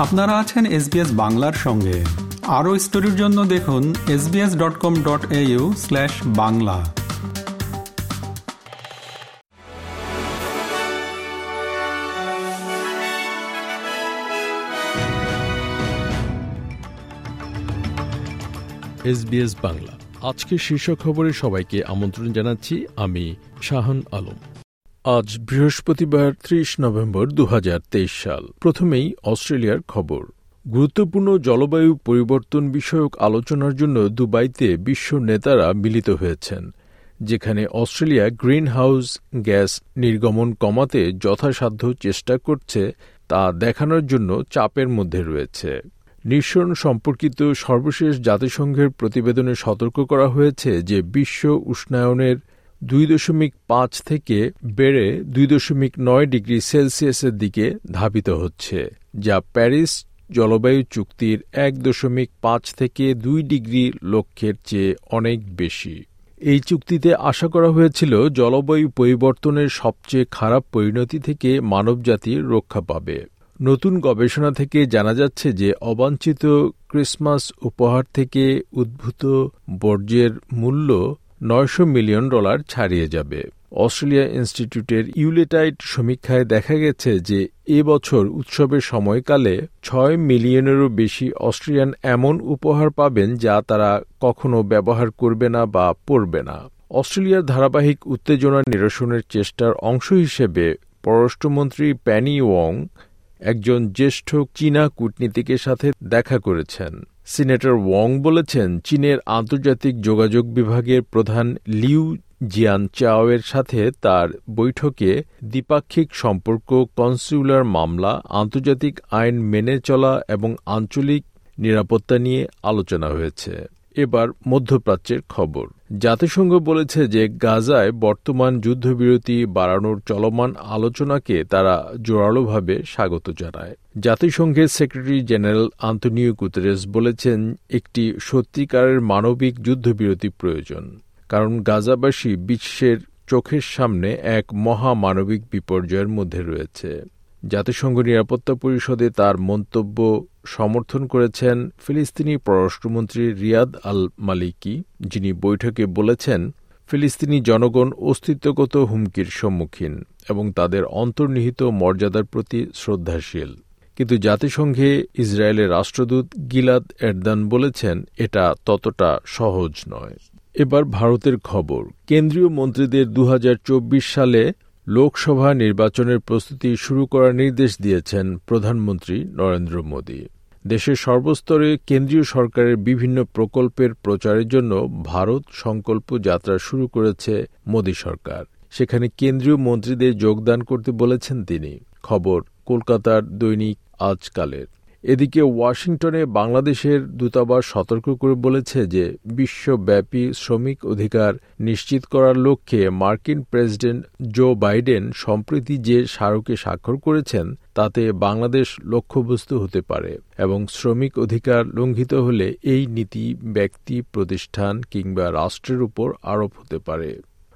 আপনারা আছেন এসবিএস বাংলার সঙ্গে। আরও স্টোরির জন্য দেখুন SBS dot com dot au slash Bangla. Bangla. আজকে শীর্ষ খবরে সবাইকে আমন্ত্রণ জানাচ্ছি আমি শাহান আলম। আজ বৃহস্পতিবার ত্রিশ নভেম্বর দু হাজার তেইশ সাল। প্রথমেই অস্ট্রেলিয়ার খবর। গুরুত্বপূর্ণ জলবায়ু পরিবর্তন বিষয়ক আলোচনার জন্য দুবাইতে বিশ্ব নেতারা মিলিত হয়েছেন, যেখানে অস্ট্রেলিয়া গ্রিন হাউস গ্যাস নির্গমন কমাতে যথাসাধ্য চেষ্টা করছে তা দেখানোর জন্য চাপের মধ্যে রয়েছে। নিঃসরণ সম্পর্কিত সর্বশেষ জাতিসংঘের প্রতিবেদনে সতর্ক করা হয়েছে যে বিশ্ব উষ্ণায়নের দুই দশমিক পাঁচ থেকে বেড়ে দুই দশমিক নয় ডিগ্রি সেলসিয়াসের দিকে ধাবিত হচ্ছে, যা প্যারিস জলবায়ু চুক্তির এক দশমিক পাঁচ থেকে দুই ডিগ্রি লক্ষ্যের চেয়ে অনেক বেশি। এই চুক্তিতে আশা করা হয়েছিল জলবায়ু পরিবর্তনের সবচেয়ে খারাপ পরিণতি থেকে মানবজাতি রক্ষা পাবে। নতুন গবেষণা থেকে জানা যাচ্ছে যে অবাঞ্ছিত ক্রিসমাস উপহার থেকে উদ্ভূত বর্জ্যের মূল্য নয়শো মিলিয়ন ডলার ছাড়িয়ে যাবে। অস্ট্রেলিয়া ইনস্টিটিউটের ইউলেটাইট সমীক্ষায় দেখা গেছে যে, এ বছর উৎসবের সময়কালে ছয় মিলিয়নেরও বেশি অস্ট্রেলিয়ান এমন উপহার পাবেন যা তারা কখনো ব্যবহার করবে না বা পড়বে না। অস্ট্রেলিয়ার ধারাবাহিক উত্তেজনা নিরসনের চেষ্টার অংশ হিসেবে পররাষ্ট্রমন্ত্রী প্যানি ওয়ং একজন জ্যেষ্ঠ চীনা কূটনীতিকের সাথে দেখা করেছেন। সিনেটর ওয়ং বলেছেন, চীনের আন্তর্জাতিক যোগাযোগ বিভাগের প্রধান লিউ জিয়ান চাওয়ের সাথে তার বৈঠকে দ্বিপাক্ষিক সম্পর্ক কনসিউলার মামলা, আন্তর্জাতিক আইন মেনে চলা এবং আঞ্চলিক নিরাপত্তা নিয়ে আলোচনা হয়েছে। এবার মধ্যপ্রাচ্যের খবর। জাতিসংঘ বলেছে যে গাজায় বর্তমান যুদ্ধবিরতি বাড়ানোর চলমান আলোচনাকে তারা জোরালোভাবে স্বাগত জানায়। জাতিসংঘের সেক্রেটারি জেনারেল আন্তনিও গুতেরেস বলেছেন, একটি সত্যিকারের মানবিক যুদ্ধবিরতি প্রয়োজন, কারণ গাজাবাসী বিশ্বের চোখের সামনে এক মহামানবিক বিপর্যয়ের মধ্যে রয়েছে। জাতিসংঘ নিরাপত্তা পরিষদে তার মন্তব্য সমর্থন করেছেন ফিলিস্তিনি পররাষ্ট্রমন্ত্রী রিয়াদ আল মালিকি, যিনি বৈঠকে বলেছেন, ফিলিস্তিনি জনগণ অস্তিত্বগত হুমকির সম্মুখীন এবং তাদের অন্তর্নিহিত মর্যাদার প্রতি শ্রদ্ধাশীল। কিন্তু জাতিসংঘে ইসরায়েলের রাষ্ট্রদূত গিলাদ এরদান বলেছেন, এটা ততটা সহজ নয়। এবার ভারতের খবর। কেন্দ্রীয় মন্ত্রীদের দু হাজার চব্বিশ সালে লোকসভা নির্বাচনের প্রস্তুতি শুরু করার নির্দেশ দিয়েছেন প্রধানমন্ত্রী নরেন্দ্র মোদী। দেশের সর্বস্তরে কেন্দ্রীয় সরকারের বিভিন্ন প্রকল্পের প্রচারের জন্য ভারত সংকল্প যাত্রা শুরু করেছে মোদী সরকার। সেখানে কেন্দ্রীয় মন্ত্রীদের যোগদান করতে বলেছেন তিনি। খবর, কলকাতার দৈনিক আজকালের। এদিকে ওয়াশিংটনে বাংলাদেশের দূতাবাস সতর্ক করে বলেছে যে, বিশ্বব্যাপী শ্রমিক অধিকার নিশ্চিত করার লক্ষ্যে মার্কিন প্রেসিডেন্ট জো বাইডেন, সম্প্রতি যে স্মারকে স্বাক্ষর করেছেন, তাতে বাংলাদেশ লক্ষ্যবস্তু হতে পারে এবং শ্রমিক অধিকার লঙ্ঘিত হলে এই নীতি ব্যক্তি, প্রতিষ্ঠান কিংবা রাষ্ট্রের উপর আরোপ হতে পারে।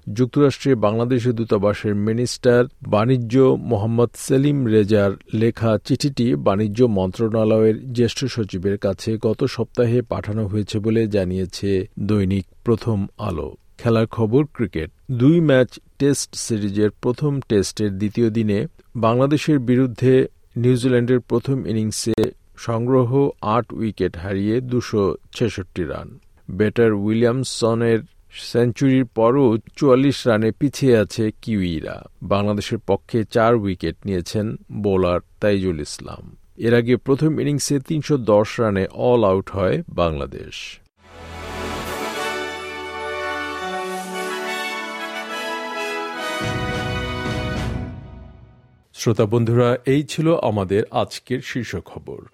যুক্তরাষ্ট্রে বাংলাদেশের দূতাবাসের মিনিস্টার বাণিজ্য মোহাম্মদ সেলিম রেজার লেখা চিঠিটি বাণিজ্য মন্ত্রণালয়ের জ্যেষ্ঠ সচিবের কাছে গত সপ্তাহে পাঠানো হয়েছে বলে জানিয়েছে দৈনিক প্রথম আলো। খেলার খবর, ক্রিকেট। দুই ম্যাচ টেস্ট সিরিজের প্রথম টেস্টের দ্বিতীয় দিনে বাংলাদেশের বিরুদ্ধে নিউজিল্যান্ডের প্রথম ইনিংসে সংগ্রহ আট উইকেট হারিয়ে দুশো ছেষট্টি রান। বেটার উইলিয়ামসনের সেঞ্চুরির পরও চুয়াল্লিশ রানে পিছিয়ে আছে কিউইরা। বাংলাদেশের পক্ষে চার উইকেট নিয়েছেন বোলার তাইজুল ইসলাম। এর আগে প্রথম ইনিংসে তিনশো দশ রানে অল আউট হয় বাংলাদেশ। শ্রোতা বন্ধুরা, এই ছিল আমাদের আজকের শীর্ষ খবর।